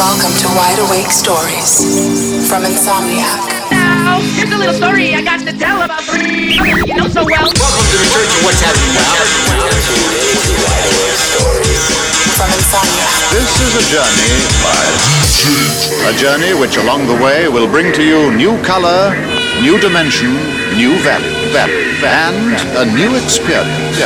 Welcome to Wide Awake Stories from Insomniac. Now, here's a little story I got to tell about three you know so well. Welcome to the Church of What's Happening Now. From Insomniac. This is a journey a journey which along the way will bring to you new color, new dimension, new value, value, and a new experience.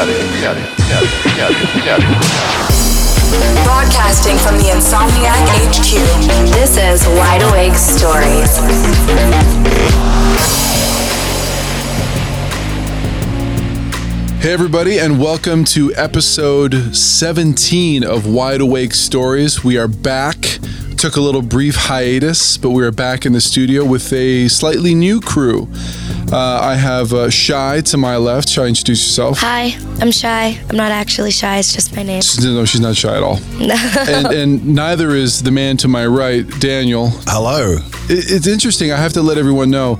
Broadcasting from the Insomniac HQ. This is Wide Awake Stories. Hey, everybody, and welcome to episode 17 of Wide Awake Stories. We are back. Took a little brief hiatus, but we are back in the studio with a slightly new crew. Uh, I have uh, Shy to my left. Shy, introduce yourself. Hi, I'm shy. I'm not actually shy, it's just my name. No, she's not shy at all. and, and neither is the man to my right, Daniel. Hello. It- It's interesting. I have to let everyone know.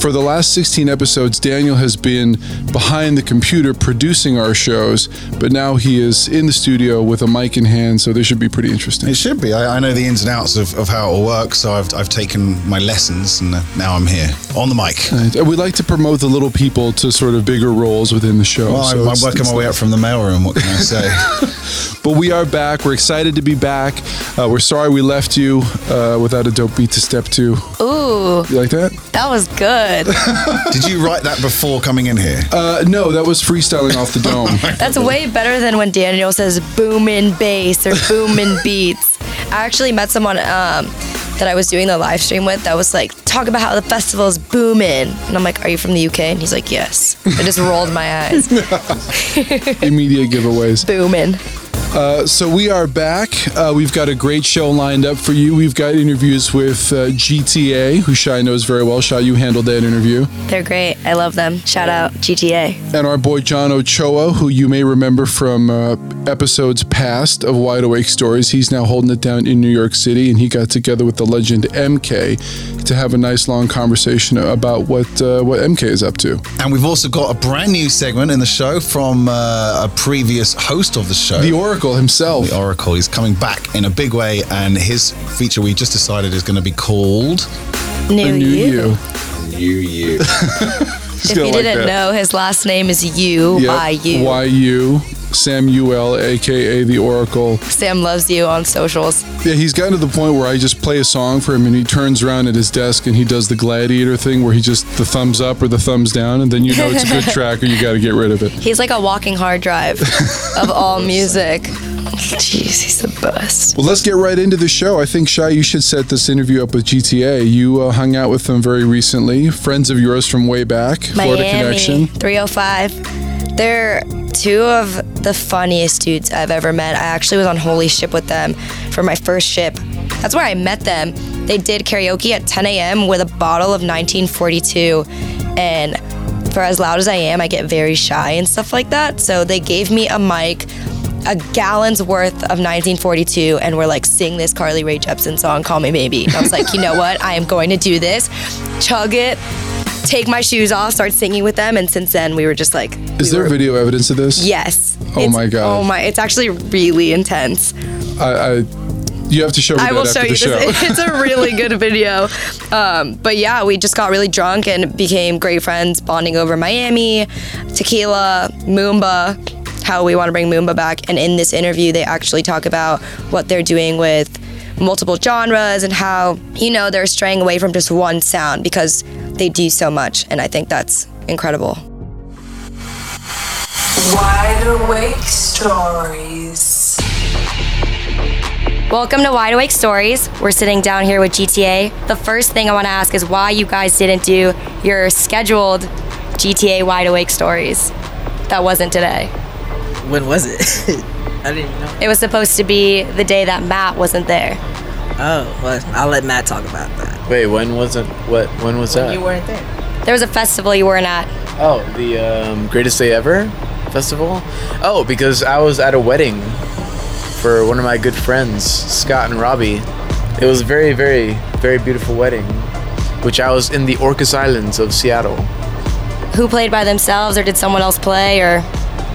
For the last 16 episodes, Daniel has been behind the computer producing our shows, but now he is in the studio with a mic in hand, so this should be pretty interesting. It should be. I, I know the ins and outs of, of how it all works, so I've, I've taken my lessons and uh, now I'm here on the mic. And we like to promote the little people to sort of bigger roles within the show. Well, so I'm, I'm working my way up from the mailroom. What can I say? But we are back. We're excited to be back. Uh, we're sorry we left you uh, without a dope beat to step to. Ooh, You like that? that was good. Did you write that before coming in here? Uh, no, that was freestyling off the dome. That's way better than when Daniel says boomin' bass or boomin' beats. I actually met someone um, that I was doing the live stream with that was like, talk about how the festival is booming. And I'm like, are you from the UK? And he's like, yes. I just rolled my eyes. Immediate giveaways. Boomin'. Uh, so we are back. Uh, we've got a great show lined up for you. We've got interviews with uh, GTA, who Shy knows very well. Shy, you handled that interview. They're great. I love them. Shout out GTA. And our boy John Ochoa, who you may remember from uh, episodes past of Wide Awake Stories. He's now holding it down in New York City, and he got together with the legend MK to have a nice long conversation about what uh, what MK is up to. And we've also got a brand new segment in the show from uh, a previous host of the show. The Oracle himself. The Oracle. He's coming back in a big way, and his feature we just decided is going to be called New, I knew you. you. New You. If you like didn't that. know, his last name is You Yep. by You. YU. Samuel, aka the Oracle. Sam loves you on socials. Yeah, he's gotten to the point where I just play a song for him and he turns around at his desk and he does the gladiator thing where he just the thumbs up or the thumbs down and then you know it's a good track or you got to get rid of it. He's like a walking hard drive of all music. Jeez, he's the best. Well, let's get right into the show. I think Shy, you should set this interview up with GTA. You uh, hung out with them very recently, friends of yours from way back, Florida Connection. 305. They're two of the funniest dudes I've ever met. I actually was on Holy Ship with them for my first ship. That's where I met them. They did karaoke at 10 a.m. with a bottle of 1942. And for as loud as I am, I get very shy and stuff like that. So they gave me a mic, a gallon's worth of 1942, and we're like, sing this Carly Rae Jepsen song, Call Me Maybe. I was like, you know what? I am going to do this, chug it, take my shoes off, start singing with them. And since then, we were just like, Is we there were- video evidence of this? Yes. Oh It's- my God. Oh my! It's actually really intense. I, I you have to show me I will show the you show. this. It's a really good video. Um, but yeah, we just got really drunk and became great friends, bonding over Miami, tequila, Moomba, how we want to bring Moomba back. And in this interview, they actually talk about what they're doing with multiple genres and how, you know, they're straying away from just one sound because they do so much. And I think that's incredible. Wide Awake Stories. Welcome to Wide Awake Stories. We're sitting down here with GTA. The first thing I want to ask is why you guys didn't do your scheduled GTA Wide Awake Stories. That wasn't today. When was it? I didn't know. It was supposed to be the day that Matt wasn't there. Oh, well, I'll let Matt talk about that. Wait, when was it? What? When was that? You weren't there. There was a festival you weren't at. oh, the um, greatest day ever festival. Oh, because I was at a wedding for one of my good friends, Scott and Robbie. It was a very, very, very beautiful wedding, which I was in the Orcas Islands of Seattle. Who played by themselves or did someone else play or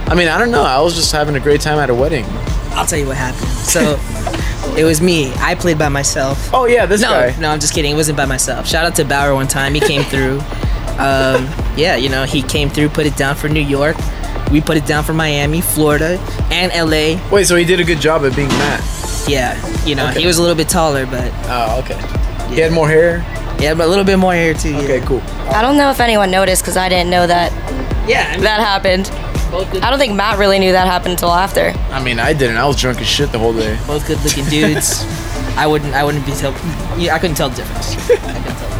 I mean, I don't know. I was just having a great time at a wedding. I'll tell you what happened. So It was me. I played by myself. Oh yeah, this no, guy. no, I'm just kidding. It wasn't by myself. Shout out to Baauer one time. He came through. Um, yeah, you know, he came through, put it down for New York. We put it down for Miami, Florida, and LA. Wait, so he did a good job at being Matt. Yeah, you know, Okay. he was a little bit taller, but Oh, okay. He had more hair. yeah, but a little bit more hair too. yeah. Okay, cool. I don't know if anyone noticed because I didn't know that Yeah, I mean, that happened. Both good, I don't think Matt really knew that happened until after. I mean, I didn't. I was drunk as shit the whole day. both good looking dudes. I wouldn't, I wouldn't be tell. Yeah, I couldn't tell the difference. I couldn't tell.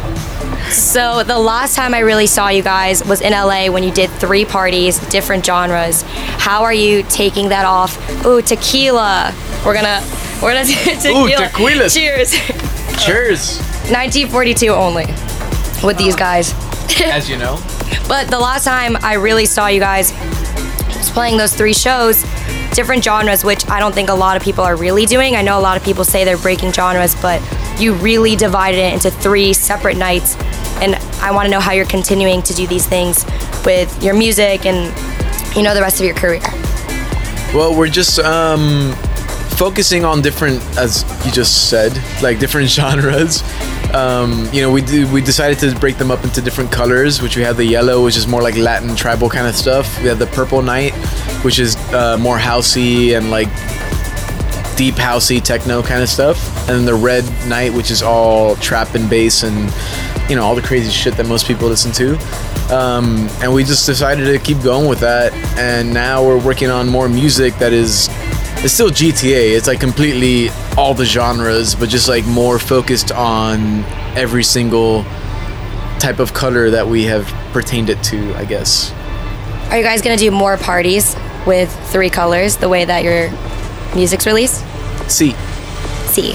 So the last time I really saw you guys was in LA when you did three parties, different genres. How are you taking that off? Ooh, tequila. We're gonna we're gonna tequila. Ooh, tequila. Cheers. Cheers. 1942 only with these uh-huh. guys. As you know. But the last time I really saw you guys was playing those three shows, different genres, which I don't think a lot of people are really doing. I know a lot of people say they're breaking genres, but you really divided it into three separate nights. And I want to know how you're continuing to do these things with your music and, you know, the rest of your career. Well, we're just um, focusing on different, as you just said, like different genres. Um, you know, we do, we decided to break them up into different colors, which we have the yellow, which is more like Latin tribal kind of stuff. We have the purple night, which is uh, more housey and like deep housey techno kind of stuff, and then the red night, which is all trap and bass and you know all the crazy shit that most people listen to. Um, and we just decided to keep going with that, and now we're working on more music that is it's still GTA. It's like completely all the genres, but just like more focused on every single type of color that we have pertained it to, I guess. Are you guys to do more parties with three colors the way that your music's released? See, See.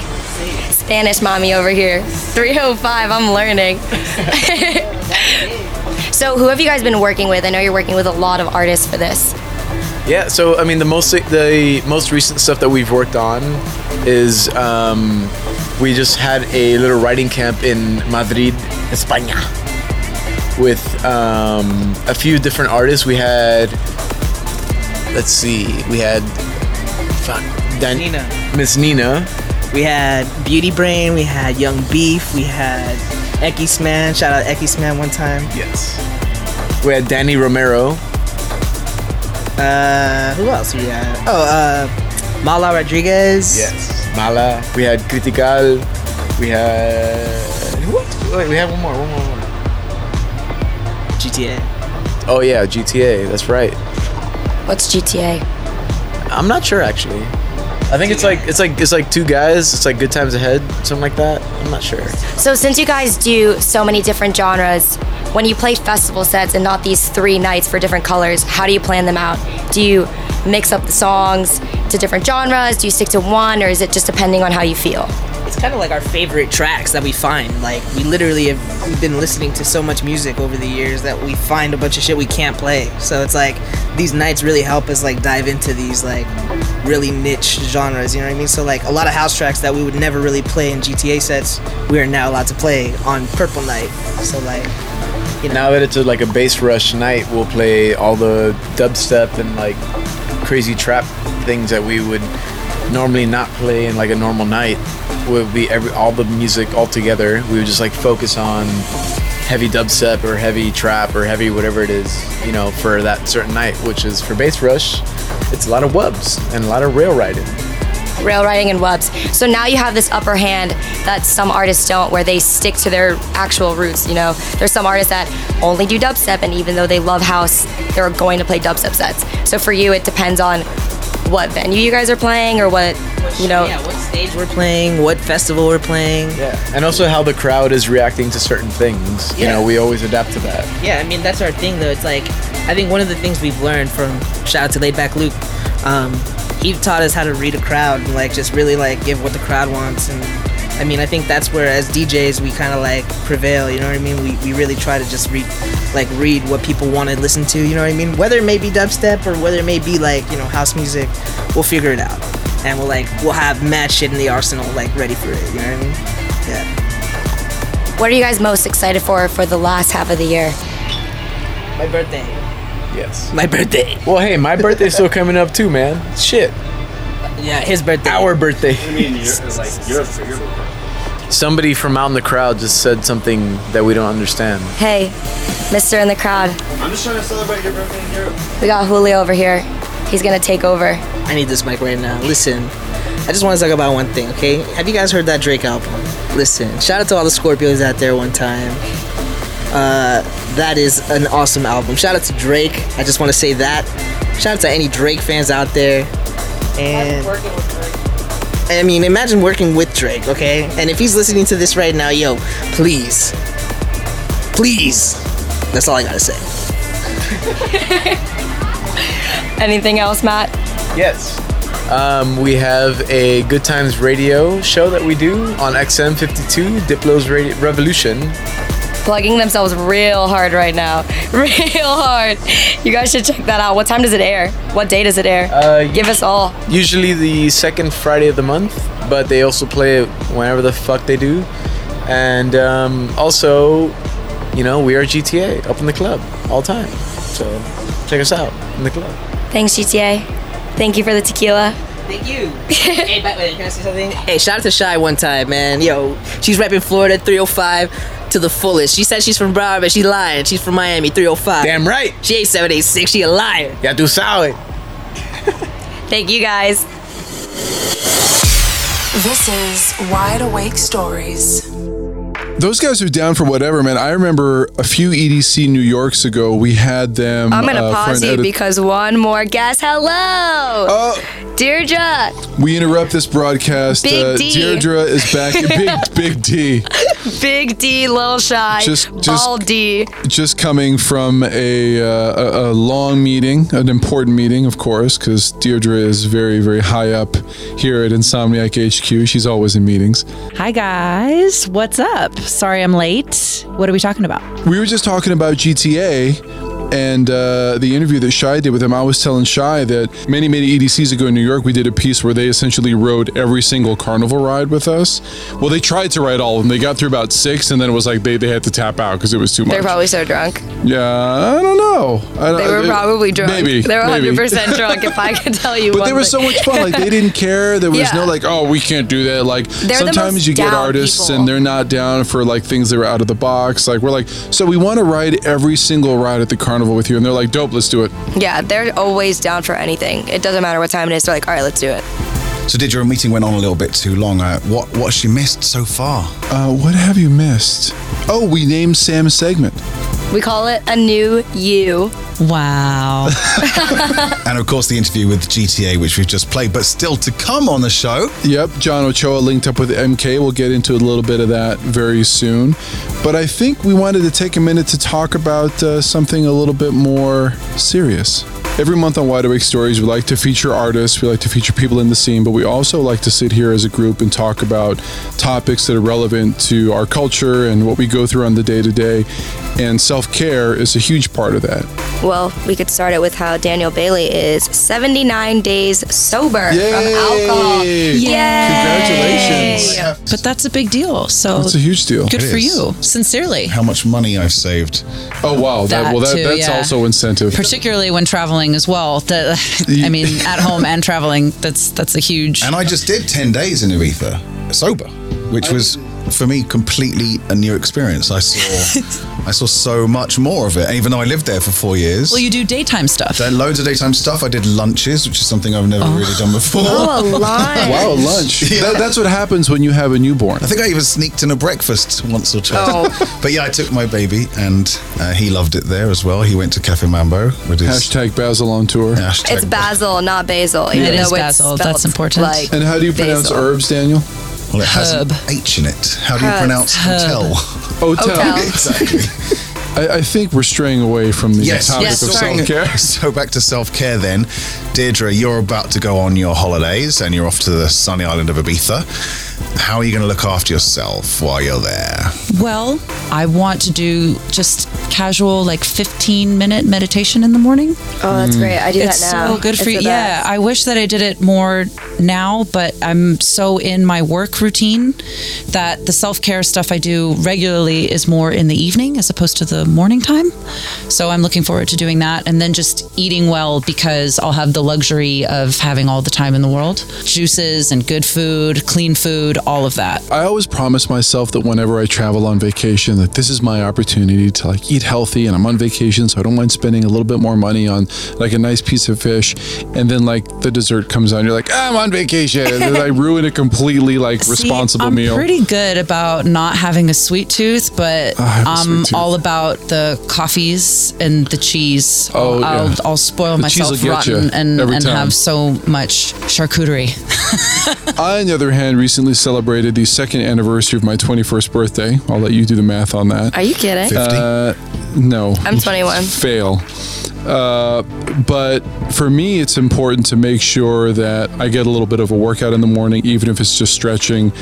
Spanish mommy over here. 305, I'm learning. so, who have you guys been working with? I know you're working with a lot of artists for this. Yeah, so I mean, the most the most recent stuff that we've worked on is um, we just had a little writing camp in Madrid, España, with um, a few different artists. We had, let's see, we had, fuck, Dan- Nina. Miss Nina. We had Beauty Brain, we had Yung Beef, we had Ekis Man. Shout out Ekis Man one time. Yes. We had Danny Romero. Uh, who else we had? Oh, uh, Mala Rodriguez. Yes. Mala. We had Critical. We had. Who else? Wait, we had one more. One more. One more. GTA. Oh yeah, GTA. That's right. What's GTA? I'm not sure actually. I think it's like it's like it's like two guys. It's like Good Times Ahead, something like that. I'm not sure. So, since you guys do so many different genres, when you play festival sets and not these three nights for different colors, how do you plan them out? Do you mix up the songs to different genres? Do you stick to one, or is it just depending on how you feel? It's kind of like our favorite tracks that we find. Like we literally have been listening to so much music over the years that we find a bunch of shit we can't play. So it's like these nights really help us like dive into these like really niche genres. You know what I mean? So like a lot of house tracks that we would never really play in GTA sets, we are now allowed to play on Purple Night. So like Now that it's a, like a Bassrush night, we'll play all the dubstep and like crazy trap things that we would normally not play in like a normal night. Would be every all the music all together. We would just like focus on heavy dubstep or heavy trap or heavy whatever it is, you know, for that certain night. Which is for Bassrush, it's a lot of wubs and a lot of rail riding. Rail riding and webs. So now you have this upper hand that some artists don't, where they stick to their actual roots. You know, there's some artists that only do dubstep, and even though they love house, they're going to play dubstep sets. So for you, it depends on what venue you guys are playing or what, you know. yeah, what stage we're playing, what festival we're playing. Yeah, and also how the crowd is reacting to certain things. You Yeah. know, we always adapt to that. Yeah, I mean that's our thing though. It's like I think one of the things we've learned from shout out to Laid Back Luke, um, he taught us how to read a crowd and like just really like give what the crowd wants. And I mean I think that's where as DJs we kind of like prevail. You know what I mean? We, we really try to just read like read what people want to listen to. You know what I mean? Whether it may be dubstep or whether it may be like you know house music, we'll figure it out. And we'll like we'll have mad shit in the arsenal like ready for it. You know what I mean? Yeah. What are you guys most excited for for the last half of the year? My birthday. Yes. My birthday. Well, hey, my birthday's still coming up too, man. Shit. Yeah, his birthday. Our birthday. I mean, you're, like your your Somebody from out in the crowd just said something that we don't understand. Hey, Mister in the crowd. I'm just trying to celebrate your birthday in Europe. We got Julio over here. He's gonna take over. I need this mic right now. Listen, I just want to talk about one thing, okay? Have you guys heard that Drake album? Listen, shout out to all the Scorpios out there one time. Uh, that is an awesome album. Shout out to Drake. I just want to say that. Shout out to any Drake fans out there. And I mean, imagine working with Drake, okay? And if he's listening to this right now, yo, please, please. That's all I gotta say. Anything else, Matt? Yes. Um, we have a Good Times Radio show that we do on XM52, Diplo's Radio Revolution. Plugging themselves real hard right now. Real hard. You guys should check that out. What time does it air? What day does it air? Uh, Give us all. Usually the second Friday of the month, but they also play it whenever the fuck they do. And um, also, you know, we are GTA up in the club all the time. So check us out in the club. Thanks, GTA. Thank you for the tequila. Thank you. hey, but wait, can I say something? Hey, shout out to Shy one time, man. Yo, she's repping Florida 305 to the fullest. She said she's from Broward, but she lying. She's from Miami 305. Damn right. She ain't 786. She a liar. Ya do solid. Thank you guys. This is Wide Awake Stories. Those guys are down for whatever, man. I remember a few EDC New Yorks ago, we had them. I'm gonna uh, pause you edit- because one more guest. Hello, Oh, Deirdre. we interrupt this broadcast. Big uh, D. Deirdre is back. big, big D. Big D, little Shy, Just- just- Ball D. Just coming from a, uh, a, a long meeting, an important meeting, of course, because Deirdre is very, very high up here at Insomniac HQ. She's always in meetings. Hi guys, what's up? Sorry I'm late. What are we talking about? We were just talking about GTA and uh, the interview that Shy did with him. I was telling Shy that many, many EDCs ago in New York, we did a piece where they essentially rode every single carnival ride with us. Well, they tried to ride all of them. They got through about six, and then it was like they, they had to tap out because it was too much. They're probably so drunk. yeah, I don't know. I don't, They were probably drunk. Maybe. They were 100% drunk, if I could tell you But they were so much fun. Like they didn't care. There was Yeah. no like, oh, we can't do that. Like They're sometimes you get artists people. and they're not down for like things that are out of the box. Like we're like, so we want to ride every single ride at the carnival with you, and they're like, dope, let's do it. Yeah, they're always down for anything. It doesn't matter what time it is. They're like, all right, let's do it. So did your meeting went on a little bit too long? Uh, what what's you missed so far? Uh, what have you missed? Oh, we named Sam's segment. We call it a new you. Wow. And of course the interview with GTA, which we've just played, but still to come on the show. Yep, John Ochoa linked up with MK. We'll get into a little bit of that very soon. But I think we wanted to take a minute to talk about uh, something a little bit more serious. Every month on Wide Awake Stories, we like to feature artists, we like to feature people in the scene, but we also like to sit here as a group and talk about topics that are relevant to our culture and what we go through on the day to day. And self care is a huge part of that. Well, we could start it with how Daniel Bailey is 79 days sober from alcohol. Yay! Congratulations. but that's a big deal. So That's a huge deal. good It for is. you. Sincerely. How much money I've saved. Oh, wow. That, That well, that, too, that's yeah. also incentive. Particularly when traveling as well. The, I mean, at home and traveling, that's that's a huge And I just did 10 days in Ibiza sober, which was for me completely a new experience. I saw I saw so much more of it. Even though I lived there for four years. Well, you do daytime stuff. There are loads of daytime stuff. I did lunches, which is something I've never really done before. Oh, a lunch. Wow, lunch. That, that's what happens when you have a newborn. I think I even sneaked in a breakfast once or twice. Oh. But yeah, I took my baby and uh, he loved it there as well. He went to Cafe Mambo with his Hashtag Basil on tour. hashtag. It's basil, not basil. Even It is though it's basil. spelled That's important. Like And how do you pronounce basil. herbs, Daniel? Well, it has an H in it. How do you Herb. pronounce hotel? Hotel. Hotel. exactly. I, I think we're straying away from the Yes, topic Yes, of self care. So back to self care then. Deirdre, you're about to go on your holidays and you're off to the sunny island of Ibiza. How are you going to look after yourself while you're there? Well, I want to do just casual like 15 minute meditation in the morning. Oh, that's great. I do it's that now. so good for It's you. Yeah. I wish that I did it more now, but I'm so in my work routine that the self care stuff I do regularly is more in the evening as opposed to the morning time. So I'm looking forward to doing that and then just eating well because I'll have the luxury of having all the time in the world. Juices and good food, clean food, all of that. I always promise myself that whenever I travel on vacation, that this is my opportunity to like eat healthy, and I'm on vacation, so I don't mind spending a little bit more money on like a nice piece of fish, and then like the dessert comes on, you're like, I'm on vacation, and then I ruin a completely like responsible See, I'm meal. pretty good about not having a sweet tooth, but I have a I'm tooth. all about the coffees and the cheese. Oh, I'll, yeah. I'll spoil The myself will get you rotten and, and time. have so much charcuterie. I, on the other hand, recently celebrated the second anniversary of my 21st birthday. I'll let you do the math on that. Are you kidding? Uh, no. I'm 21. Fail. Uh, but for me, it's important to make sure that I get a little bit of a workout in the morning, even if it's just stretching.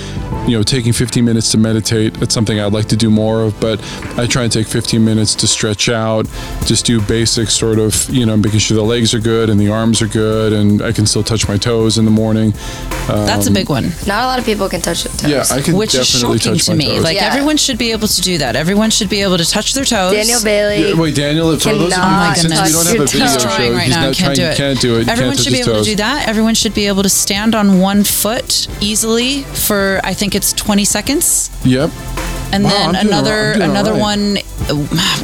You know, taking 15 minutes to meditate, that's something I'd like to do more of, but I try and take 15 minutes to stretch out, just do basic sort of, you know, making sure the legs are good and the arms are good, and I can still touch my toes in the morning. That's a big one. Not a lot of people can touch it. Yeah, I can Which is definitely shocking touch to my me. toes. Like Yeah. everyone should be able to do that. Everyone should be able to touch their toes. Daniel Bailey. Yeah, wait, Daniel, for those of you, cannot since we don't have a video show, right he's now. not Can't trying, do you it. can't do it. Everyone can't should be able his to do that. Everyone should be able to stand on one foot easily for I think it's 20 seconds. Yep. And Wow, then I'm another all- all another right. one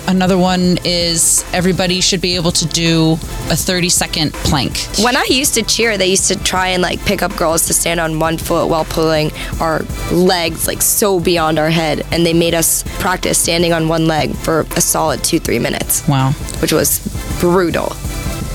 another one is everybody should be able to do a 30 second plank. When I used to cheer, they used to try and like pick up girls to stand on one foot while pulling our legs like so beyond our head, and they made us practice standing on one leg for a solid two three minutes, Wow. which was brutal.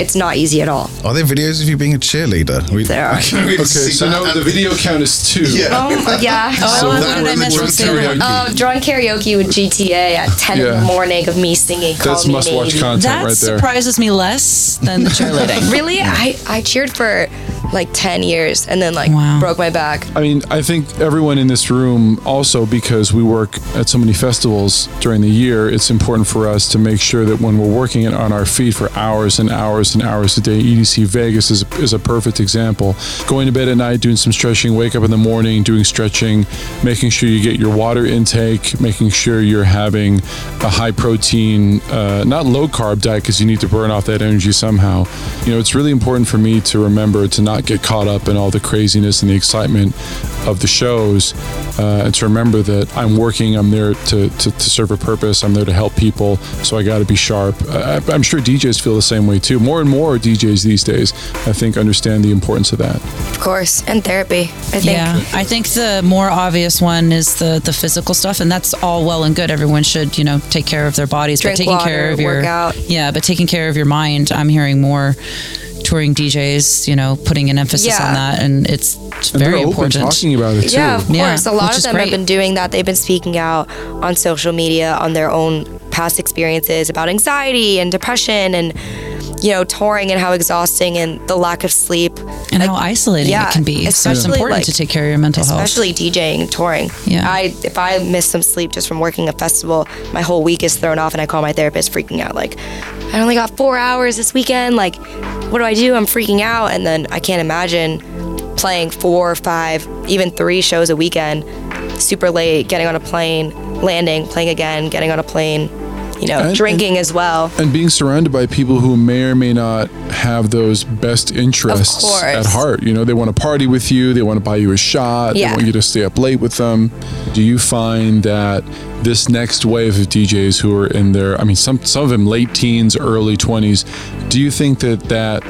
It's not easy at all. Are there videos of you being a cheerleader? We, There are. Okay, so now the video count is two. Yeah. Oh yeah. Oh, So what did I miss? the What's the other one? karaoke. Oh, drunk karaoke with GTA at 10 in the morning of me singing. Call That's Me must watch content That right there. That surprises me less than the cheerleading. Really? I, I cheered for like 10 years and then like Wow. broke my back. I mean, I think everyone in this room also because we work at so many festivals during the year, it's important for us to make sure that when we're working it on our feet for hours and hours and hours a day, EDC Vegas is a, is a perfect example. Going to bed at night, doing some stretching, wake up in the morning, doing stretching, making sure you get your water intake, making sure you're having a high protein, uh, not low carb diet because you need to burn off that energy somehow. You know, it's really important for me to remember to not get caught up in all the craziness and the excitement of the shows uh, and to remember that I'm working, I'm there to, to, to serve a purpose, I'm there to help people, so I got to be sharp. I- I'm sure DJs feel the same way too. More and more DJs these days, I think, understand the importance of that. Of course. And therapy. I think. Yeah, I think the more obvious one is the the physical stuff, and that's all well and good. Everyone should, you know, take care of their bodies, Drink but taking water, care of your work out. yeah, but taking care of your mind. I'm hearing more touring DJs, you know, putting an emphasis Yeah. on that, and it's, it's And very open important. talking about it too. Yeah, of Yeah, course. A lot which of is them have been doing that. They've been speaking out on social media on their own past experiences about anxiety and depression and you know touring and how exhausting and the lack of sleep and how isolating yeah, it can be. So it's especially, important like- to take care of your mental health. especially DJing and touring. Yeah. I if I miss some sleep just from working a festival, my whole week is thrown off, and I call my therapist freaking out like, I only got four hours this weekend. Like, what do I do? I'm freaking out, and then I can't imagine playing four, five, even three shows a weekend, super late, getting on a plane, landing, playing again, getting on a plane. You know, And- drinking as well. and being surrounded by people who may or may not have those best interests at heart. You know, they want to party with you, they want to buy you a shot, Yeah. they want you to stay up late with them. Do you find that this next wave of DJs who are in their, I mean, some some of them late teens, early 20s, do you think that that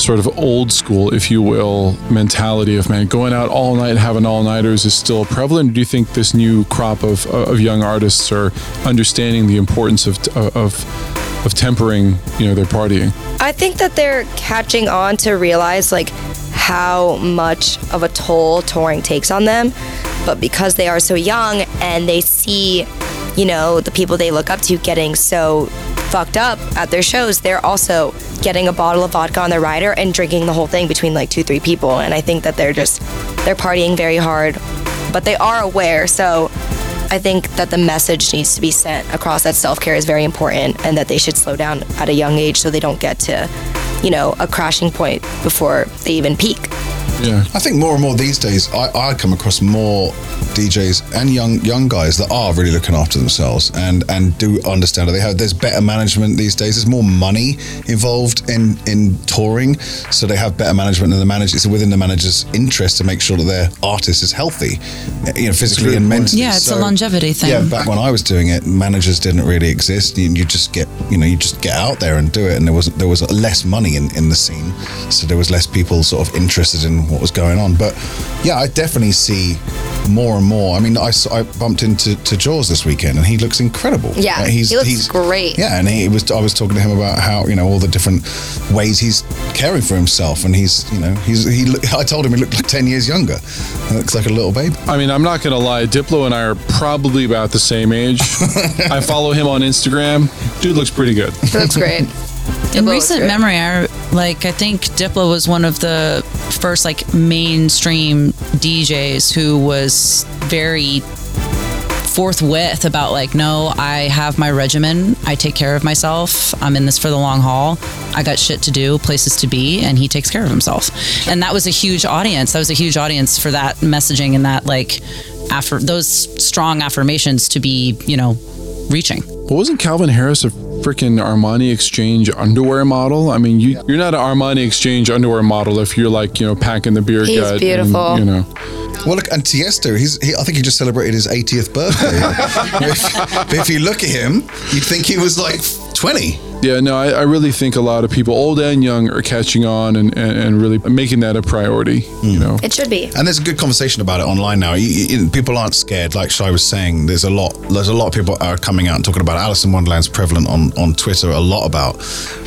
sort of old school, if you will, mentality of man going out all night having all nighters is still prevalent? Do you think this new crop of, of young artists are understanding the importance of of of tempering, you know, their partying? I think that they're catching on to realize like how much of a toll touring takes on them. But because they are so young and they see, you know, the people they look up to getting so fucked up at their shows, they're also getting a bottle of vodka on their rider and drinking the whole thing between like two, three people. And I think that they're just they're partying very hard, but they are aware. So I think that the message needs to be sent across that self care is very important and that they should slow down at a young age so they don't get to, you know, a crashing point before they even peak. Yeah. I think more and more these days, I, I come across more DJs and young young guys that are really looking after themselves and and do understand that they have. There's better management these days. There's more money involved in in touring, so they have better management, and the manager it's within the manager's interest to make sure that their artist is healthy, you know, physically and mentally. Yeah, it's a longevity thing. Yeah, back when I was doing it, managers didn't really exist. You, you just get, you know, you just get out there and do it, and there was there was less money in, in the scene, so there was less people sort of interested in what was going on. But yeah, I definitely see more and more. I mean, I, I bumped into to Jauz this weekend, and he looks incredible. Yeah, Uh, he's he looks he's great. Yeah, and he was I was talking to him about how you know all the different ways he's caring for himself, and he's you know he's he. I told him he looked like ten years younger. He looks like a little baby. I mean, I'm not gonna lie. Diplo and I are probably about the same age. I follow him on Instagram. Dude looks pretty good. It looks great. In Diplo recent memory, I like I think Diplo was one of the first like mainstream DJs who was very forthwith about like no i have my regimen. I take care of myself. I'm in this for the long haul. I got shit to do places to be and he takes care of himself. And that was a huge audience. That was a huge audience for that messaging and that like after those strong affirmations to be you know reaching. But wasn't Calvin Harris a freaking Armani Exchange underwear model? I mean, you you're not an Armani Exchange underwear model if you're like you know packing the beer He's gut. and, beautiful. you know. Well, look, and Tiesto, he's, he, I think he just celebrated his 80th birthday. if, if you look at him, you'd think he was like 20. Yeah, no, I, I really think a lot of people, old and young, are catching on and, and, and really making that a priority. You hmm. know, It should be. And there's a good conversation about it online now. You, you, people aren't scared, like Shai was saying. There's a lot. There's a lot of people are coming out and talking about. it. Alison Wonderland's prevalent on, on Twitter a lot about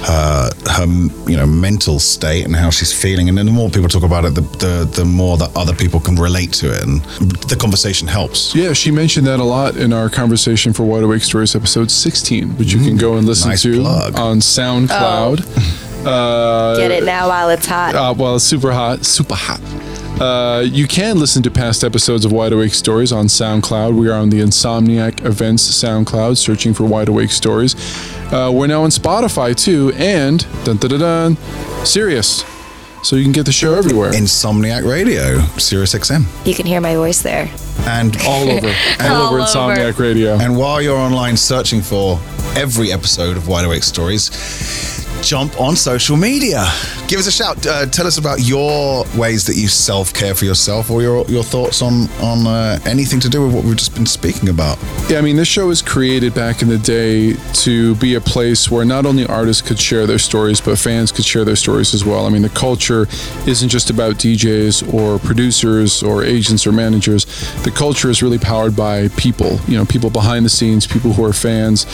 her her you know mental state and how she's feeling. And then the more people talk about it, the the, the more that other people can relate to it, and the conversation helps. yeah, she mentioned that a lot in our conversation for Wide Awake Stories episode 16, which you can hmm. go and listen Nice to plug. On SoundCloud. Uh, Get it now while it's hot. Uh, well, it's super hot, super hot. Uh, you can listen to past episodes of Wide Awake Stories on SoundCloud. We are on the Insomniac Events SoundCloud, searching for Wide Awake Stories. Uh, we're now on Spotify too, and dun dun dun dun, Sirius. So you can get the show everywhere. Insomniac Radio, Sirius XM, You can hear my voice there. and all over, all, All over over. Insomniac Radio. And while you're online searching for every episode of Wide Awake Stories, jump on social media. Give us a shout. Uh, tell us about your ways that you self care for yourself or your, your thoughts on, on uh, anything to do with what we've just been speaking about. Yeah, I mean, this show was created back in the day to be a place where not only artists could share their stories, but fans could share their stories as well. I mean, the culture isn't just about DJs or producers or agents or managers. The culture is really powered by people, you know, people behind the scenes, people who are fans.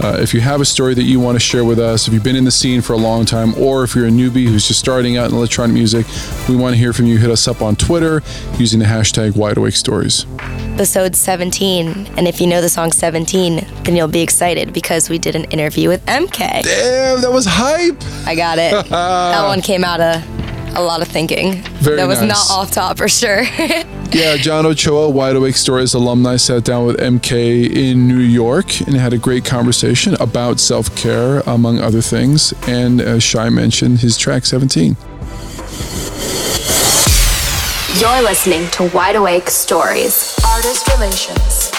Uh, if you have a story that you want to share with us, if you've been in the scene for a long time, or if you're a newbie who's just starting out in electronic music, we want to hear from you. Hit us up on Twitter using the hashtag Wide Awake Stories. Episode 17. And if you know the song 17, then you'll be excited because we did an interview with MK. Damn, that was hype. I got it. that one came out of a lot of thinking. Very that was nice. not off top for sure. Yeah, John Ochoa, Wide Awake Stories alumni, sat down with MK in New York and had a great conversation about self care, among other things. And as Shai mentioned, his track 17. You're listening to Wide Awake Stories. Artist Relations.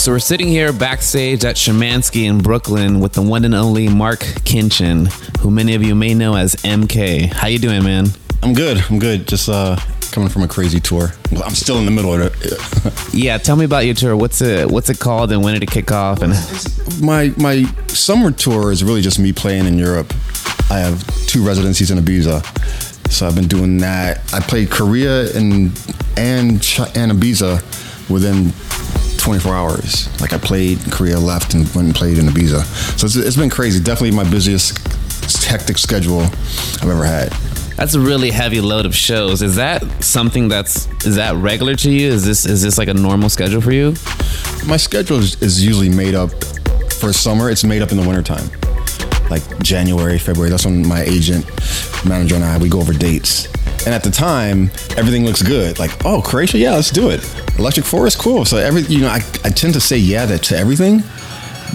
So we're sitting here backstage at Schimanski in Brooklyn with the one and only Marc Kinchen, who many of you may know as MK. How you doing, man? I'm good. I'm good. Just uh, coming from a crazy tour. Well, I'm still in the middle of it. Yeah, tell me about your tour. What's it What's it called, and when did it kick off? And my my summer tour is really just me playing in Europe. I have two residencies in Ibiza, so I've been doing that. I played Korea and and and Ibiza within 24 hours. Like I played Korea, left, and went and played in Ibiza. So it's, it's been crazy. Definitely my busiest hectic schedule I've ever had. That's a really heavy load of shows. Is that something that's is that regular to you? Is this is this like a normal schedule for you? My schedule is, is usually made up for summer. It's made up in the wintertime. Like January, February. That's when my agent, manager, and I we go over dates. And at the time, everything looks good. Like, oh, Croatia, yeah, let's do it. Electric Forest, cool. So every, you know, I, I tend to say yeah to, to everything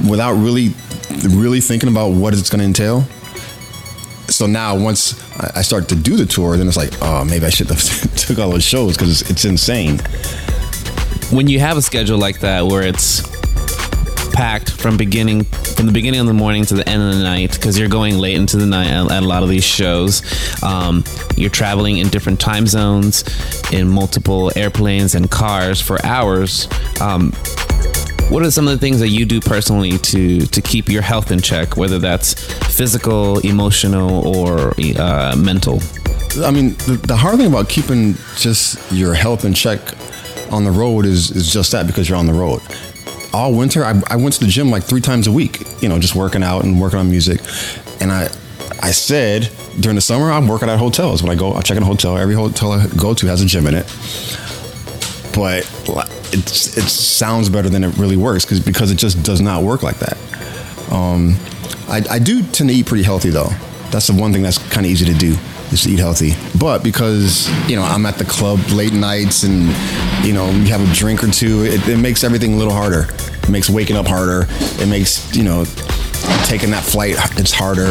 without really, really thinking about what it's going to entail. So now, once I start to do the tour, then it's like, oh, maybe I should have took all those shows because it's, it's insane. when you have a schedule like that where it's packed from beginning from the beginning of the morning to the end of the night because you're going late into the night at, at a lot of these shows um, you're traveling in different time zones in multiple airplanes and cars for hours um, what are some of the things that you do personally to to keep your health in check whether that's physical emotional or uh, mental I mean, the, the hard thing about keeping just your health in check on the road is is just that because you're on the road. All winter, I, I went to the gym like three times a week. You know, just working out and working on music. And I I said during the summer I'm working at hotels. When I go, I check in a hotel. Every hotel I go to has a gym in it. But it it sounds better than it really works because because it just does not work like that. Um, I, I do tend to eat pretty healthy though. That's the one thing that's kind of easy to do is to eat healthy. But because you know I'm at the club late nights and you know you have a drink or two, it, it makes everything a little harder. It makes waking up harder. It makes you know taking that flight it's harder.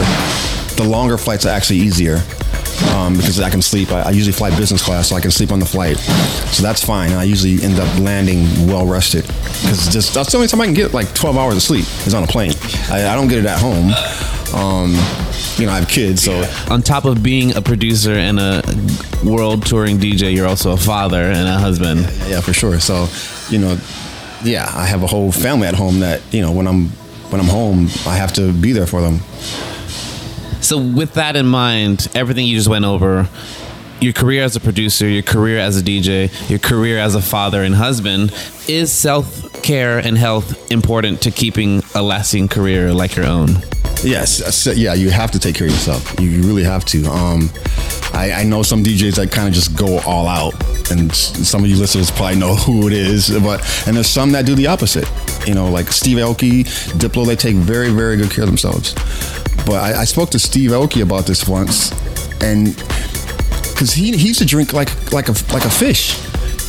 The longer flights are actually easier um, because I can sleep. I, I usually fly business class, so I can sleep on the flight. So that's fine. I usually end up landing well rested because just that's the only time I can get like 12 hours of sleep is on a plane. I, I don't get it at home. Um, you know, I have kids, so on top of being a producer and a world touring DJ, you're also a father and a husband. yeah, for sure. So, you know, yeah, I have a whole family at home that you know when I'm when I'm home, I have to be there for them. So, with that in mind, everything you just went over, your career as a producer, your career as a DJ, your career as a father and husband, is self care and health important to keeping a lasting career like your own? Yes, uh, yeah, you have to take care of yourself. You you really have to. Um, I, I know some DJs that kind of just go all out, and some of you listeners probably know who it is. But and there's some that do the opposite. You know, like Steve Aoki, Diplo, they take very very good care of themselves. But I, I spoke to Steve Aoki about this once, and because he, he used to drink like like a like a fish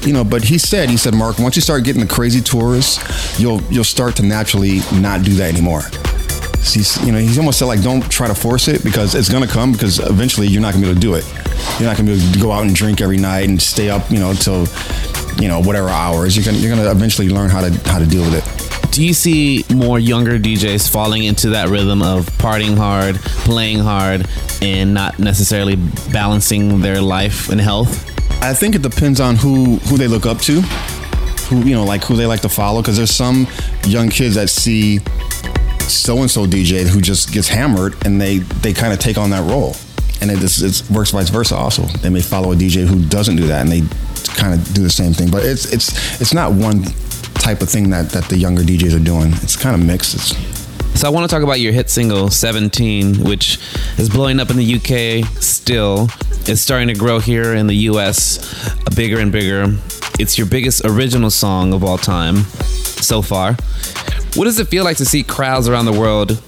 you know but he said he said mark once you start getting the crazy tours you'll you'll start to naturally not do that anymore. He's, you know he's almost said like don't try to force it because it's gonna come because eventually you're not gonna be able to do it. You're not gonna be able to go out and drink every night and stay up you know till you know whatever hours. You're gonna you're gonna eventually learn how to how to deal with it Do you see more younger DJs falling into that rhythm of partying hard, playing hard, and not necessarily balancing their life and health? I think it depends on who who they look up to, who you know, like who they like to follow. Because there's some young kids that see so and so DJ who just gets hammered, and they they kind of take on that role, and it just it works vice versa. Also, they may follow a DJ who doesn't do that, and they kind of do the same thing. But it's it's it's not one type of thing that that the younger DJs are doing. It's kind of mixed. It's, So I want to talk about your hit single 17, which is blowing up in the UK still. It's starting to grow here in the US uh, bigger and bigger. It's your biggest original song of all time so far. What does it feel like to see crowds around the world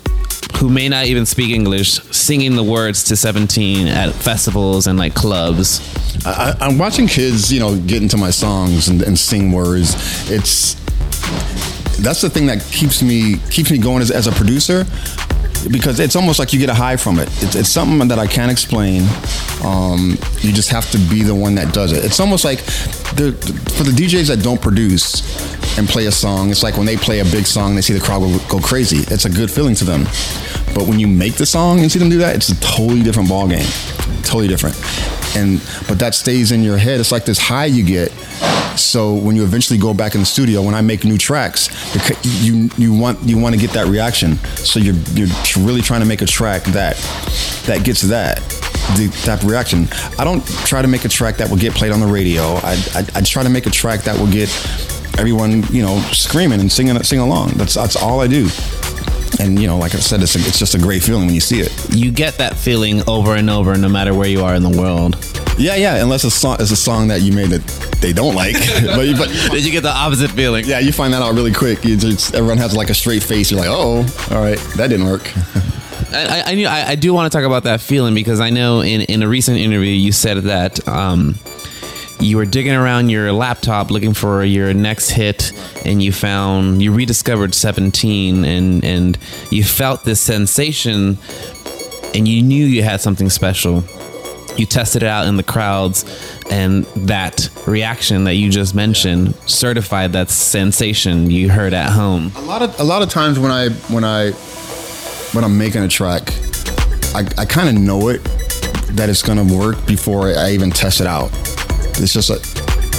who may not even speak English singing the words to 17 at festivals and like clubs? I, I'm watching kids, you know, get into my songs and, and sing words. It's that's the thing that keeps me keeps me going as, as a producer because it's almost like you get a high from it. It's, it's something that I can't explain. Um, you just have to be the one that does it. It's almost like the, for the DJs that don't produce and play a song, it's like when they play a big song, they see the crowd go, go crazy. It's a good feeling to them. But when you make the song and see them do that, it's a totally different ballgame. Totally different. And but that stays in your head. It's like this high you get. So when you eventually go back in the studio, when I make new tracks, you you want you want to get that reaction. So you're you're really trying to make a track that that gets that the, that reaction. I don't try to make a track that will get played on the radio. I, I I try to make a track that will get everyone you know screaming and singing sing along. That's that's all I do. And you know, like I said, it's a, it's just a great feeling when you see it. You get that feeling over and over no matter where you are in the world. Yeah, yeah. Unless a song is a song that you made that they don't like, but, you- but Did you get the opposite feeling? Yeah, you find that out really quick. You just, everyone has like a straight face. You're like, oh, all right, that didn't work. I, I, I do want to talk about that feeling because I know in, in a recent interview you said that um, you were digging around your laptop looking for your next hit and you found you rediscovered 17 and and you felt this sensation and you knew you had something special you tested it out in the crowds and that reaction that you just mentioned certified that sensation you heard at home A lot of a lot of times when I when I when I'm making a track, I, I kind of know it that it's gonna work before I even test it out. It's just a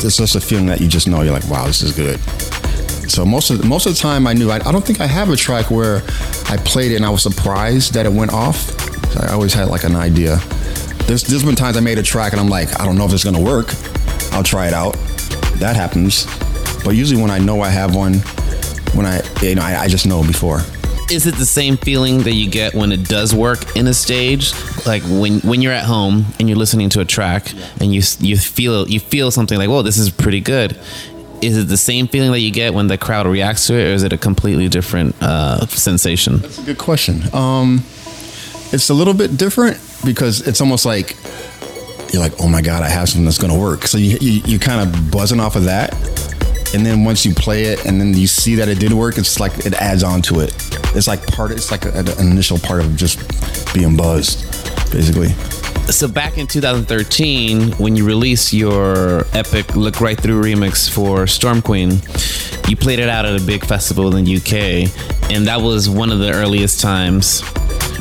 it's just a feeling that you just know you're like, wow, this is good. So most of most of the time I knew I, I don't think I have a track where I played it and I was surprised that it went off. So I always had like an idea. There's there's been times I made a track and I'm like, I don't know if it's gonna work. I'll try it out. That happens. But usually when I know I have one, when I you know I, I just know before. Is it the same feeling that you get when it does work in a stage? Like when when you're at home and you're listening to a track and you you feel you feel something like whoa this is pretty good. Is it the same feeling that you get when the crowd reacts to it or is it a completely different uh, sensation? That's a good question. Um, it's a little bit different because it's almost like you're like, oh my god, I have something that's gonna work. So you you, you kind of buzzing off of that, and then once you play it and then you see that it did work, it's like it adds on to it. It's like part. It's like a, an initial part of just being buzzed, basically. so back in 2013 when you released your epic look right through remix for storm queen you played it out at a big festival in the uk and that was one of the earliest times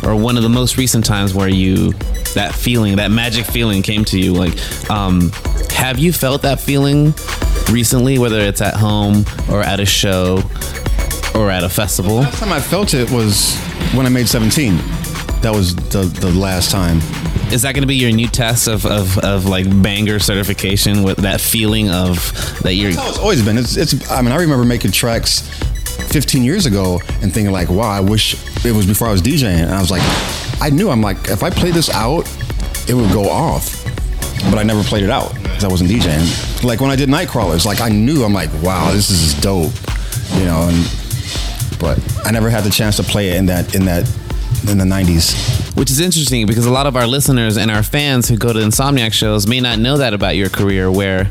or one of the most recent times where you that feeling that magic feeling came to you like um have you felt that feeling recently whether it's at home or at a show or at a festival Last time I felt it was when I made 17. That was the the last time. Is that going to be your new test of, of, of like banger certification with that feeling of that you're? That's how it's always been. It's, it's. I mean, I remember making tracks 15 years ago and thinking like, wow, I wish it was before I was DJing. And I was like, I knew I'm like, if I play this out, it would go off. But I never played it out because I wasn't DJing. Like when I did Nightcrawlers, like I knew I'm like, wow, this is dope, you know. And but I never had the chance to play it in that in that in the 90s. Which is interesting because a lot of our listeners and our fans who go to Insomniac shows may not know that about your career, where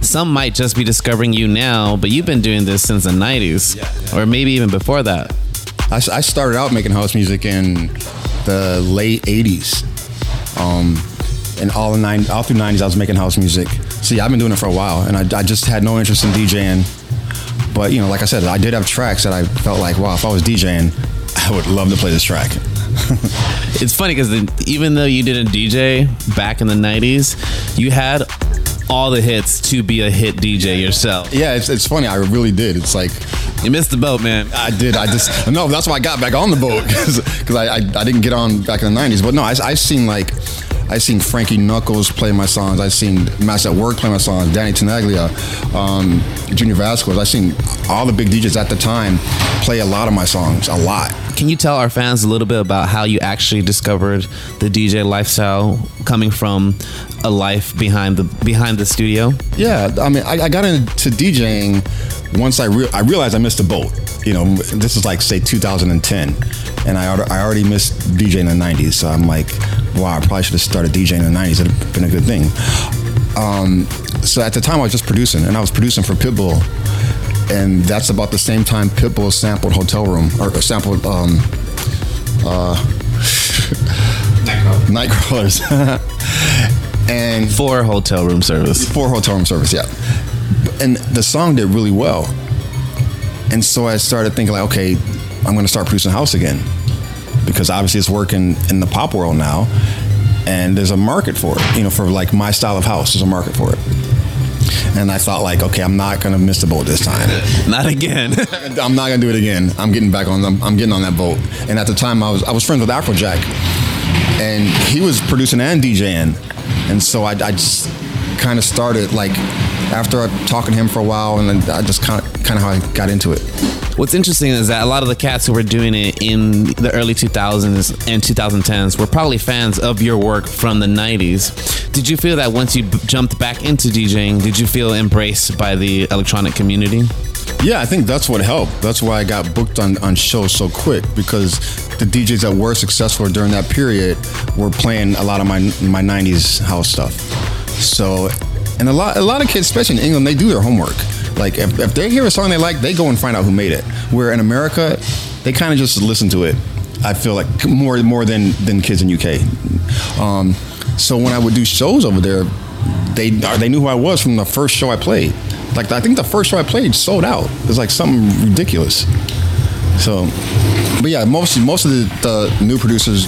some might just be discovering you now, but you've been doing this since the 90s, or maybe even before that. I, I started out making house music in the late 80s. Um, and all the nine, all through 90s, I was making house music. See, I've been doing it for a while, and I, I just had no interest in DJing. But you know, like I said, I did have tracks that I felt like, wow, if I was DJing, I would love to play this track. It's funny because even though you didn't DJ back in the 90s, you had all the hits to be a hit DJ yourself. Yeah, it's, it's funny. I really did. It's like you missed the boat, man. I did. I just no. That's why I got back on the boat because I, I I didn't get on back in the '90s. But no, I I seen like. I seen Frankie Knuckles play my songs. I seen Masters at Work play my songs. Danny Tenaglia, um, Junior Vasquez. I seen all the big DJs at the time play a lot of my songs. A lot. Can you tell our fans a little bit about how you actually discovered the DJ lifestyle coming from a life behind the behind the studio? Yeah, I mean, I, I got into DJing once I re- I realized I missed a boat. You know, this is like say 2010, and I I already missed DJing in the 90s. So I'm like, wow, I probably should have started DJing in the 90s. It'd have been a good thing. Um, so at the time, I was just producing, and I was producing for Pitbull, and that's about the same time Pitbull sampled Hotel Room or sampled um, uh, Nightcrawlers. and for hotel room service. For hotel room service, yeah. And the song did really well. And so I started thinking like, okay, I'm gonna start producing house again. Because obviously it's working in the pop world now. And there's a market for it. You know, for like my style of house, there's a market for it. And I thought like, okay, I'm not gonna miss the boat this time. Not again. I'm not gonna do it again. I'm getting back on them. I'm getting on that boat. And at the time, I was I was friends with Afrojack, and he was producing and DJing, and so I, I just kind of started like after talking to him for a while, and then I just kind of kind of how I got into it. What's interesting is that a lot of the cats who were doing it in the early 2000s and 2010s were probably fans of your work from the 90s. Did you feel that once you b- jumped back into DJing, did you feel embraced by the electronic community? Yeah, I think that's what helped. That's why I got booked on, on shows so quick because the DJs that were successful during that period were playing a lot of my my '90s house stuff. So, and a lot a lot of kids, especially in England, they do their homework. Like if, if they hear a song they like, they go and find out who made it. Where in America, they kind of just listen to it. I feel like more more than than kids in UK. Um, so when I would do shows over there, they they knew who I was from the first show I played. Like I think the first show I played sold out. It was like something ridiculous. So, but yeah, most most of the, the new producers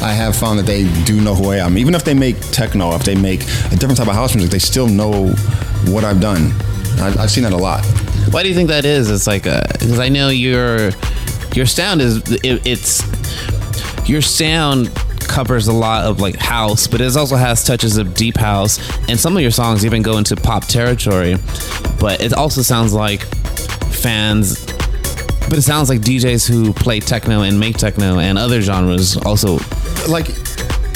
I have found that they do know who I am. Even if they make techno, if they make a different type of house music, they still know what I've done. I've, I've seen that a lot. Why do you think that is? It's like uh, because I know your your sound is it, it's your sound covers a lot of like house, but it also has touches of deep house, and some of your songs even go into pop territory. But it also sounds like fans. But it sounds like DJs who play techno and make techno and other genres also. Like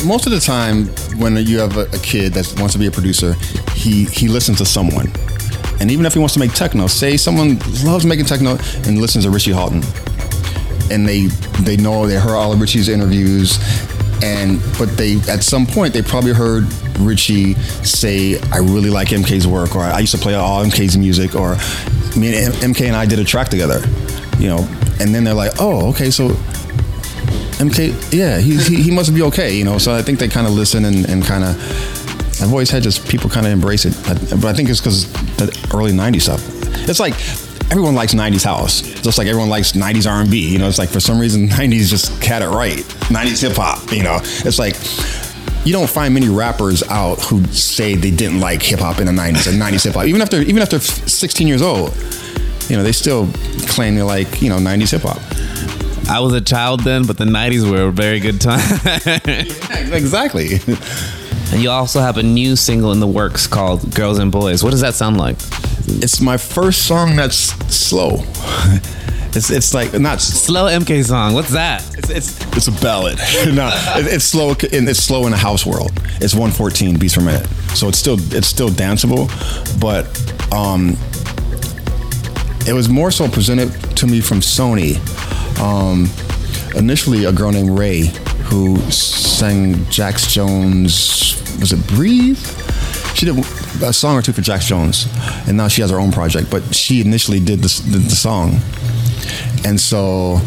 most of the time, when you have a, a kid that wants to be a producer, he he listens to someone. And even if he wants to make techno, say someone loves making techno and listens to Richie Hawtin, and they they know they heard all of Richie's interviews, and but they at some point they probably heard Richie say, "I really like MK's work," or "I used to play all MK's music," or me and MK and I did a track together, you know, and then they're like, "Oh, okay, so." MK, yeah, he, he, he must be okay, you know. So I think they kind of listen and, and kind of I've always had just people kind of embrace it, but I think it's because the early '90s stuff. It's like everyone likes '90s house, just like everyone likes '90s R&B. You know, it's like for some reason '90s just had it right. '90s hip hop. You know, it's like you don't find many rappers out who say they didn't like hip hop in the '90s and '90s hip hop, even after even after 16 years old. You know, they still claim they like you know '90s hip hop. I was a child then, but the '90s were a very good time. exactly. And you also have a new single in the works called Girls and Boys. What does that sound like? It's my first song that's slow. It's it's like not slow MK song. What's that? It's it's, it's a ballad. no, it, it's slow and it's slow in the house world. It's 114 beats per minute, so it's still it's still danceable, but um, it was more so presented to me from Sony. Um, initially, a girl named Raye who sang Jax Jones. Was it Breathe? She did a song or two for Jax Jones, and now she has her own project. But she initially did the, the, song, and so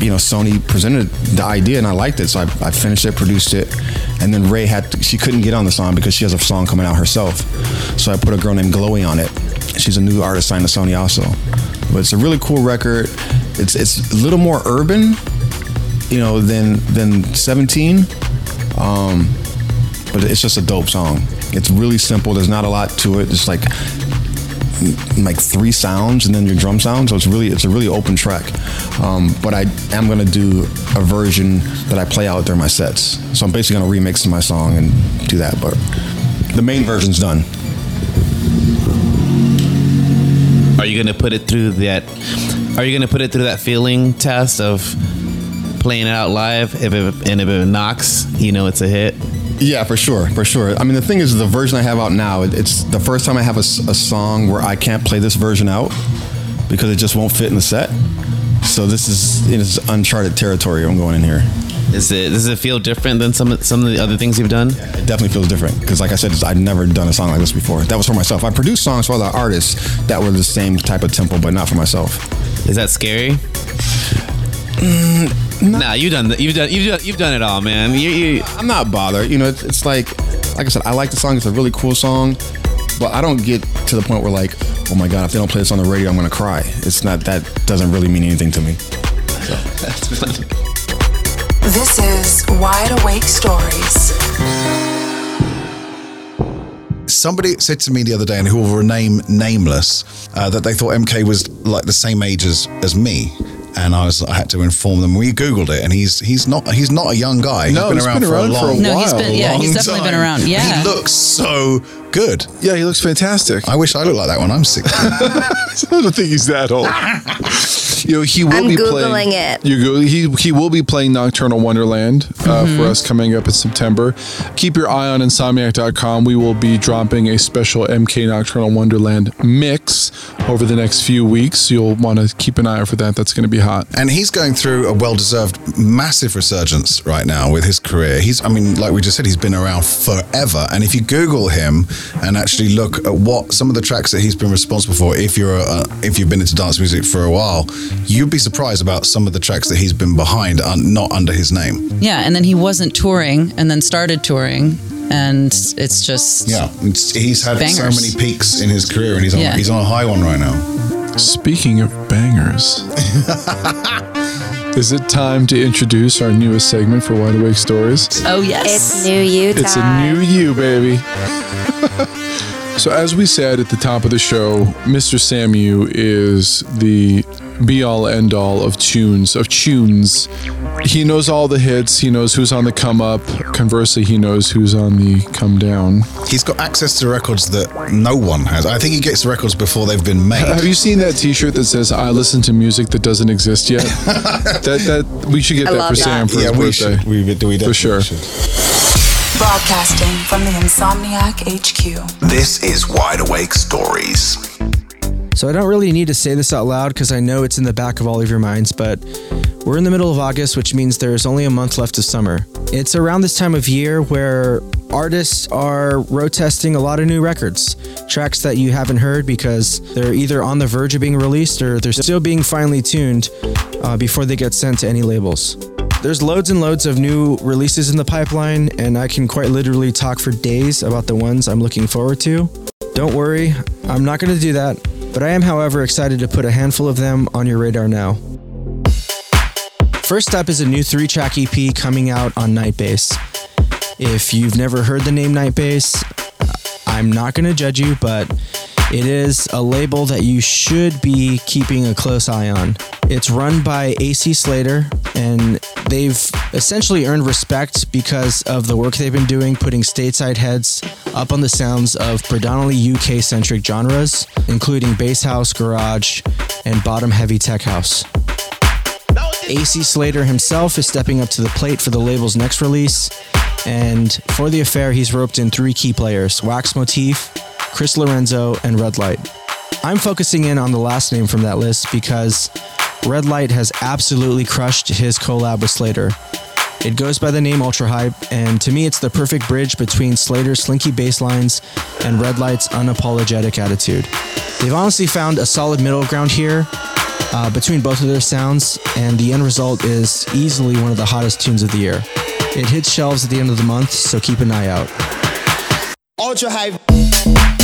you know Sony presented the idea, and I liked it, so I, I finished it, produced it, and then Raye had to, she couldn't get on the song because she has a song coming out herself, so I put a girl named Glowy on it. She's a new artist signed to Sony also, but it's a really cool record. It's it's a little more urban you know, than than 17. Um, but it's just a dope song. It's really simple. There's not a lot to it. It's like like three sounds and then your drum sound. So it's really it's a really open track. Um, but I am gonna do a version that I play out during my sets. So I'm basically gonna remix my song and do that. But the main version's done. Are you gonna put it through that? Are you gonna put it through that feeling test of playing it out live? If it, and if it knocks, you know it's a hit. Yeah, for sure, for sure. I mean, the thing is, the version I have out now, it's the first time I have a, a song where I can't play this version out because it just won't fit in the set. So this is it's uncharted territory. I'm going in here. Is it does it feel different than some some of the other things you've done? Yeah, it definitely feels different because, like I said, I've never done a song like this before. That was for myself. I produced songs for other artists that were the same type of tempo, but not for myself. Is that scary? Mm, nah, you've done you've done you've done, you've done it all, man. You, you, I'm not bothered. You know, it's, it's like like I said, I like the song. It's a really cool song, but I don't get to the point where like, oh my god, if they don't play this on the radio, I'm gonna cry. It's not that doesn't really mean anything to me. So. That's funny. This is Wide Awake Stories. Somebody said to me the other day, and who will remain nameless, uh, that they thought MK was like the same age as as me. And I was, I had to inform them. We googled it, and he's he's not he's not a young guy. No, he's been he's around been for a around long, for a No, he's been yeah, he's long definitely been around. Yeah. he looks so good. Yeah, he looks fantastic. I wish I looked like that when I'm 60. I don't think he's that old. You know, he will I'm be Googling playing. it. You go. He he will be playing Nocturnal Wonderland uh, for us coming up in September. Keep your eye on Insomniac.com. We will be dropping a special MK Nocturnal Wonderland mix over the next few weeks. You'll want to keep an eye out for that. That's going to be hot. And he's going through a well-deserved massive resurgence right now with his career. He's, I mean, like we just said, he's been around forever. And if you Google him and actually look at what some of the tracks that he's been responsible for, if you're a, if you've been into dance music for a while, you'd be surprised about some of the tracks that he's been behind, un, not under his name. Yeah, and then he wasn't touring and then started touring. And it's just. Yeah, it's, he's had Bangers. so many peaks in his career, and he's on Yeah. he's on a high one right now. Speaking of bangers, is it time to introduce our newest segment for Wide Awake Stories? Oh, yes. It's new you It's a new you, baby. so, as we said at the top of the show, Mr. Samu is the be all end all of tunes, of tunes. He knows all the hits, he knows who's on the come up. Conversely, he knows who's on the come down. He's got access to records that no one has. I think he gets the records before they've been made. Have you seen that T-shirt that says "I listen to music that doesn't exist yet"? that that we should get I that for that. Sam for Yeah, his we birthday. should. We, do we for sure. Broadcasting from the Insomniac HQ. This is Wide Awake Stories. So I don't really need to say this out loud because I know it's in the back of all of your minds, but we're in the middle of August, which means there's only a month left of summer. It's around this time of year where artists are road testing a lot of new records, tracks that you haven't heard because they're either on the verge of being released or they're still being finely tuned uh, before they get sent to any labels. There's loads and loads of new releases in the pipeline, and I can quite literally talk for days about the ones I'm looking forward to. Don't worry, I'm not going to do that, but I am, however, excited to put a handful of them on your radar now. First up is a new three track EP coming out on Night Bass. If you've never heard the name Night Bass, I'm not going to judge you, but it is a label that you should be keeping a close eye on. It's run by AC Slater, and they've essentially earned respect because of the work they've been doing, putting stateside heads up on the sounds of predominantly UK centric genres, including bass house, garage, and bottom heavy tech house. AC Slater himself is stepping up to the plate for the label's next release, and for the affair, he's roped in three key players Wax Motif, Chris Lorenzo, and Redlight. I'm focusing in on the last name from that list because Redlight has absolutely crushed his collab with Slater. It goes by the name Ultra Hype, and to me, it's the perfect bridge between Slater's slinky bass lines and Redlight's unapologetic attitude. They've honestly found a solid middle ground here uh, between both of their sounds, and the end result is easily one of the hottest tunes of the year. It hits shelves at the end of the month, so keep an eye out. Ultra hype.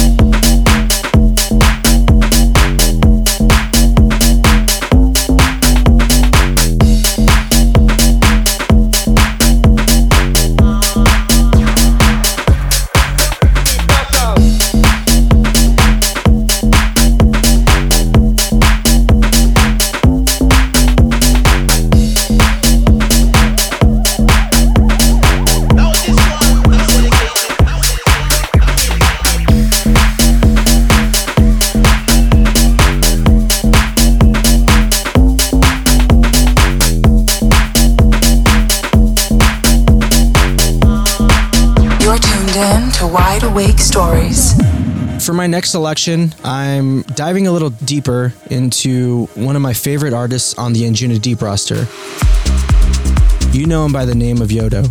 My next selection, I'm diving a little deeper into one of my favorite artists on the Anjuna Deep roster. You know him by the name of Yotto.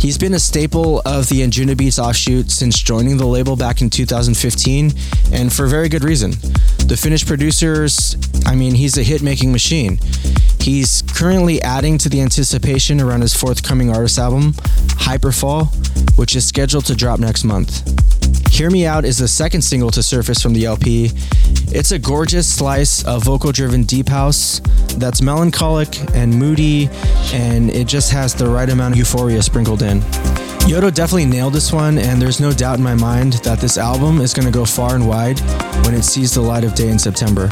He's been a staple of the Anjuna Beats offshoot since joining the label back in 2015, and for very good reason. The Finnish producers, I mean, he's a hit making machine. He's currently adding to the anticipation around his forthcoming artist album, Hyperfall, which is scheduled to drop next month. Hear Me Out is the second single to surface from the LP. It's a gorgeous slice of vocal driven deep house that's melancholic and moody, and it just has the right amount of euphoria sprinkled in. Yotto definitely nailed this one, and there's no doubt in my mind that this album is going to go far and wide when it sees the light of day in September.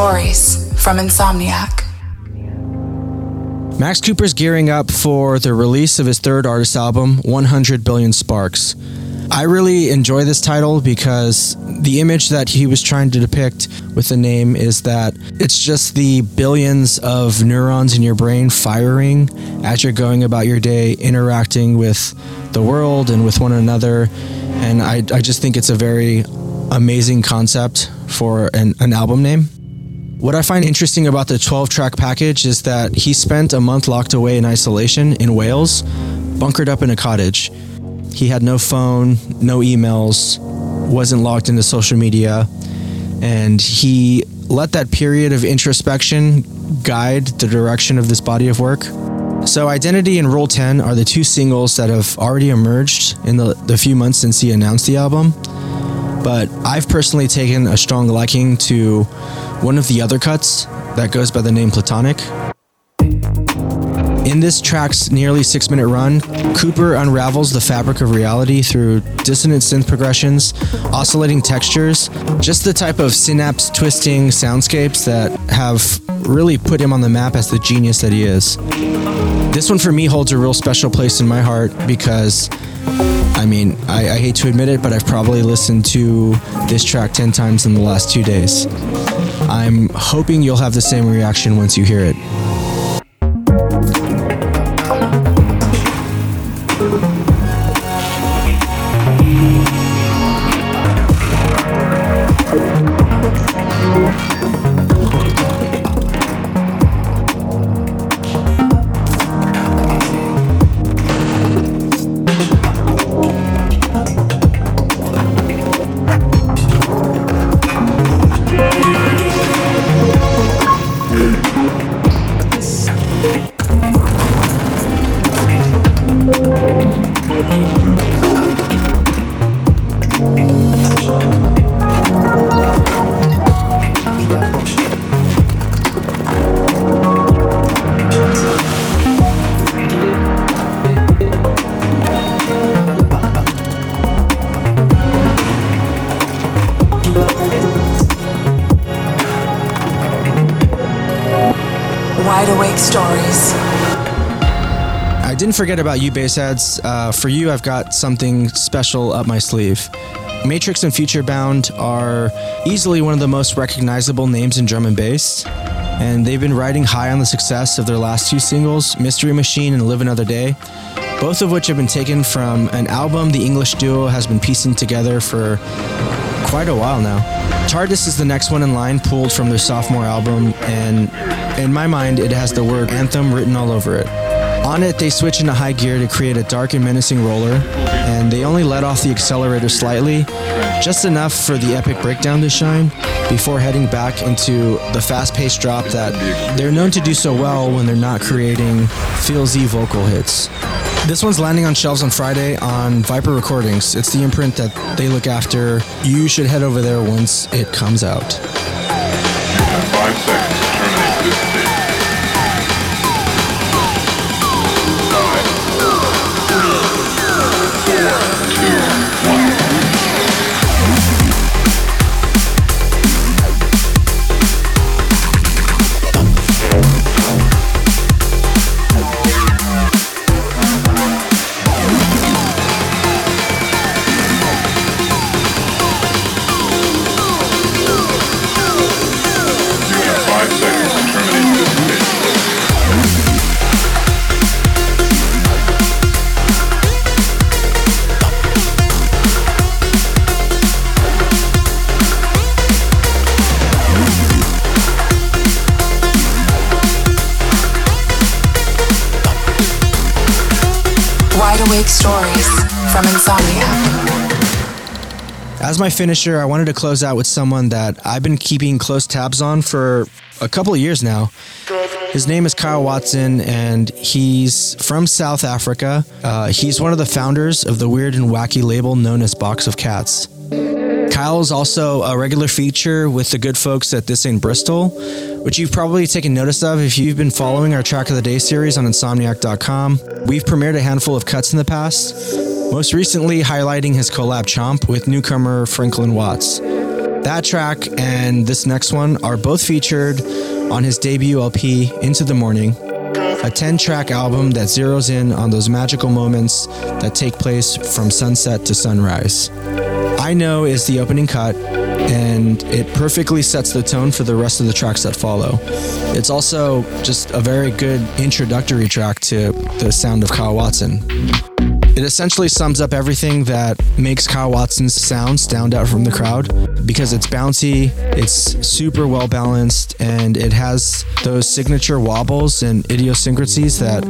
Stories from Insomniac. Max Cooper's gearing up for the release of his third artist album, 100 Billion Sparks. I really enjoy this title because the image that he was trying to depict with the name is that it's just the billions of neurons in your brain firing as you're going about your day, interacting with the world and with one another. And I, I just think it's a very amazing concept for an, an album name. What I find interesting about the 12 track package is that he spent a month locked away in isolation in Wales, bunkered up in a cottage. He had no phone, no emails, wasn't logged into social media, and he let that period of introspection guide the direction of this body of work. So, Identity and Rule 10 are the two singles that have already emerged in the, the few months since he announced the album. But I've personally taken a strong liking to one of the other cuts that goes by the name Platonic. In this track's nearly six minute run, Cooper unravels the fabric of reality through dissonant synth progressions, oscillating textures, just the type of synapse twisting soundscapes that have really put him on the map as the genius that he is. This one for me holds a real special place in my heart because I mean, I, I, hate to admit it, but I've probably listened to this track 10 times in the last two days. I'm hoping you'll have the same reaction once you hear it. Forget about you, Bassheads. Uh, for you, I've got something special up my sleeve. Matrix and Futurebound are easily one of the most recognizable names in drum and bass, and they've been riding high on the success of their last two singles, Mystery Machine and Live Another Day, both of which have been taken from an album the English duo has been piecing together for quite a while now. TARDIS is the next one in line, pulled from their sophomore album, and in my mind, it has the word anthem written all over it. On it, they switch into high gear to create a dark and menacing roller, and they only let off the accelerator slightly, just enough for the epic breakdown to shine, before heading back into the fast paced drop that they're known to do so well when they're not creating feel Z vocal hits. This one's landing on shelves on Friday on Viper Recordings. It's the imprint that they look after. You should head over there once it comes out. Five seconds my finisher, I wanted to close out with someone that I've been keeping close tabs on for a couple of years now. His name is Kyle Watson, and he's from South Africa. Uh, he's one of the founders of the weird and wacky label known as Box of Cats. Kyle is also a regular feature with the good folks at This Ain't Bristol, which you've probably taken notice of if you've been following our Track of the Day series on Insomniac.com. We've premiered a handful of cuts in the past, most recently highlighting his collab Chomp with newcomer Franklin Watts. That track and this next one are both featured on his debut LP, Into the Morning, a 10 track album that zeroes in on those magical moments that take place from sunset to sunrise. I Know is the opening cut, and it perfectly sets the tone for the rest of the tracks that follow. It's also just a very good introductory track to the sound of Kyle Watson. It essentially sums up everything that makes Kyle Watson's sound stand out from the crowd because it's bouncy, it's super well balanced, and it has those signature wobbles and idiosyncrasies that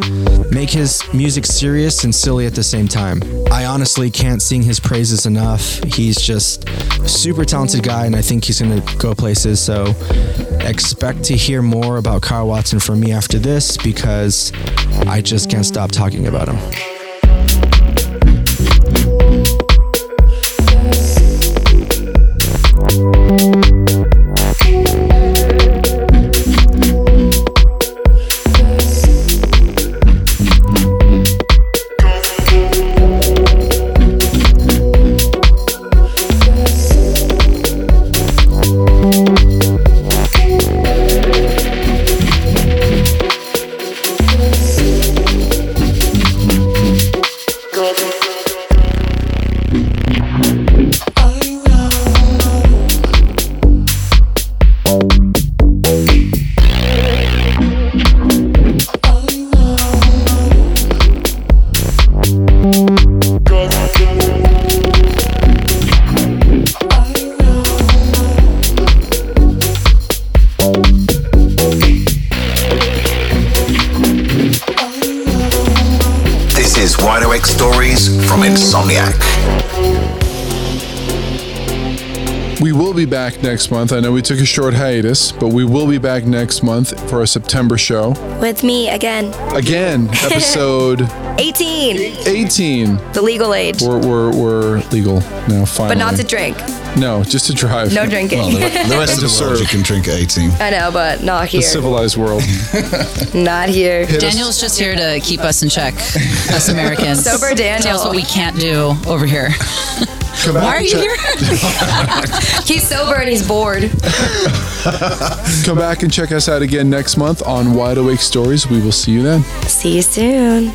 make his music serious and silly at the same time. I honestly can't sing his praises enough. He's just a super talented guy, and I think he's going to go places. So expect to hear more about Kyle Watson from me after this because I just can't stop talking about him. Back month. I know we took a short hiatus, but we will be back next month for a September show. With me again. Again, episode 18. 18. The legal age. We're, we're, we're legal now, finally. But not to drink. No, just to drive. No drinking. Well, the, the rest of the to world you can drink at 18. I know, but not here. The civilized world. Not here. Daniel's just here to keep us in check, us Americans. Sober Daniel. Tell us what we can't do over here. Come Why are you check- here? he's sober and he's bored. Come back and check us out again next month on Wide Awake Stories. We will see you then. See you soon.